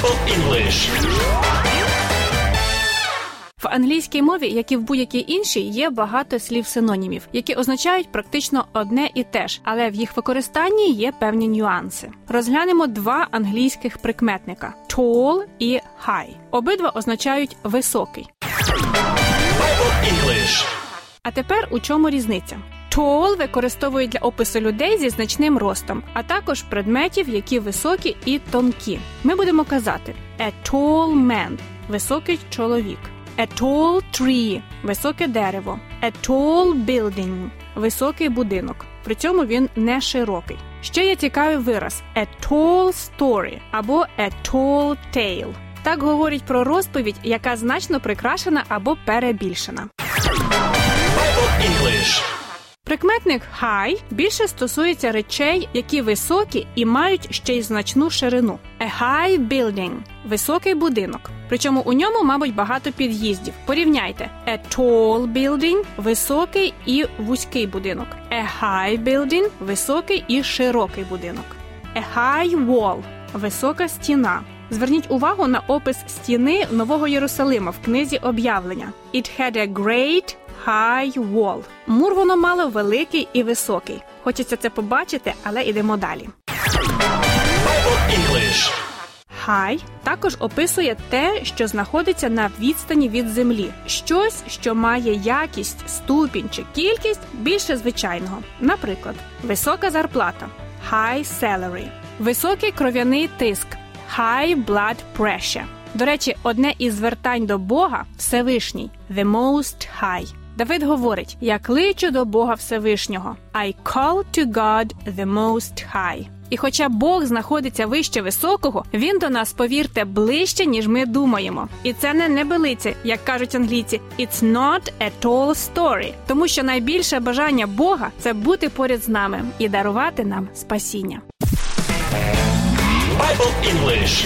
Bible English. В англійській мові, як і в будь-якій іншій, є багато слів синонімів, які означають практично одне і те ж, але в їх використанні є певні нюанси. Розглянемо два англійських прикметника: tall і high. Обидва означають високий. Bible English. А тепер у чому різниця? Tall використовують для опису людей зі значним ростом, а також предметів, які високі і тонкі. Ми будемо казати a tall man – високий чоловік, a tall tree – високе дерево, a tall building – високий будинок. При цьому він не широкий. Ще є цікавий вираз a tall story або a tall tale. Так говорять про розповідь, яка значно прикрашена або перебільшена. English. Прикметник high більше стосується речей, які високі і мають ще й значну ширину. A high building – високий будинок. Причому у ньому, мабуть, багато під'їздів. Порівняйте a tall building – високий і вузький будинок. A high building – високий і широкий будинок. A high wall – висока стіна. Зверніть увагу на опис стіни Нового Єрусалима в книзі об'явлення. It had a great high wall. Мур воно мало великий і високий. Хочеться це побачити, але ідемо далі. English. High також описує те, що знаходиться на відстані від землі, щось, що має якість, ступінь чи кількість більше звичайного. Наприклад, висока зарплата high salary, високий кров'яний тиск high blood pressure. До речі, одне із звертань до Бога Всевишній the most high. Давид говорить: Я кличу до Бога Всевишнього. I call to God the most high. І хоча Бог знаходиться вище високого, він до нас, повірте, ближче, ніж ми думаємо. І це не небелиця, як кажуть англійці. It's not a tall story. Тому що найбільше бажання Бога це бути поряд з нами і дарувати нам спасіння. Bible English.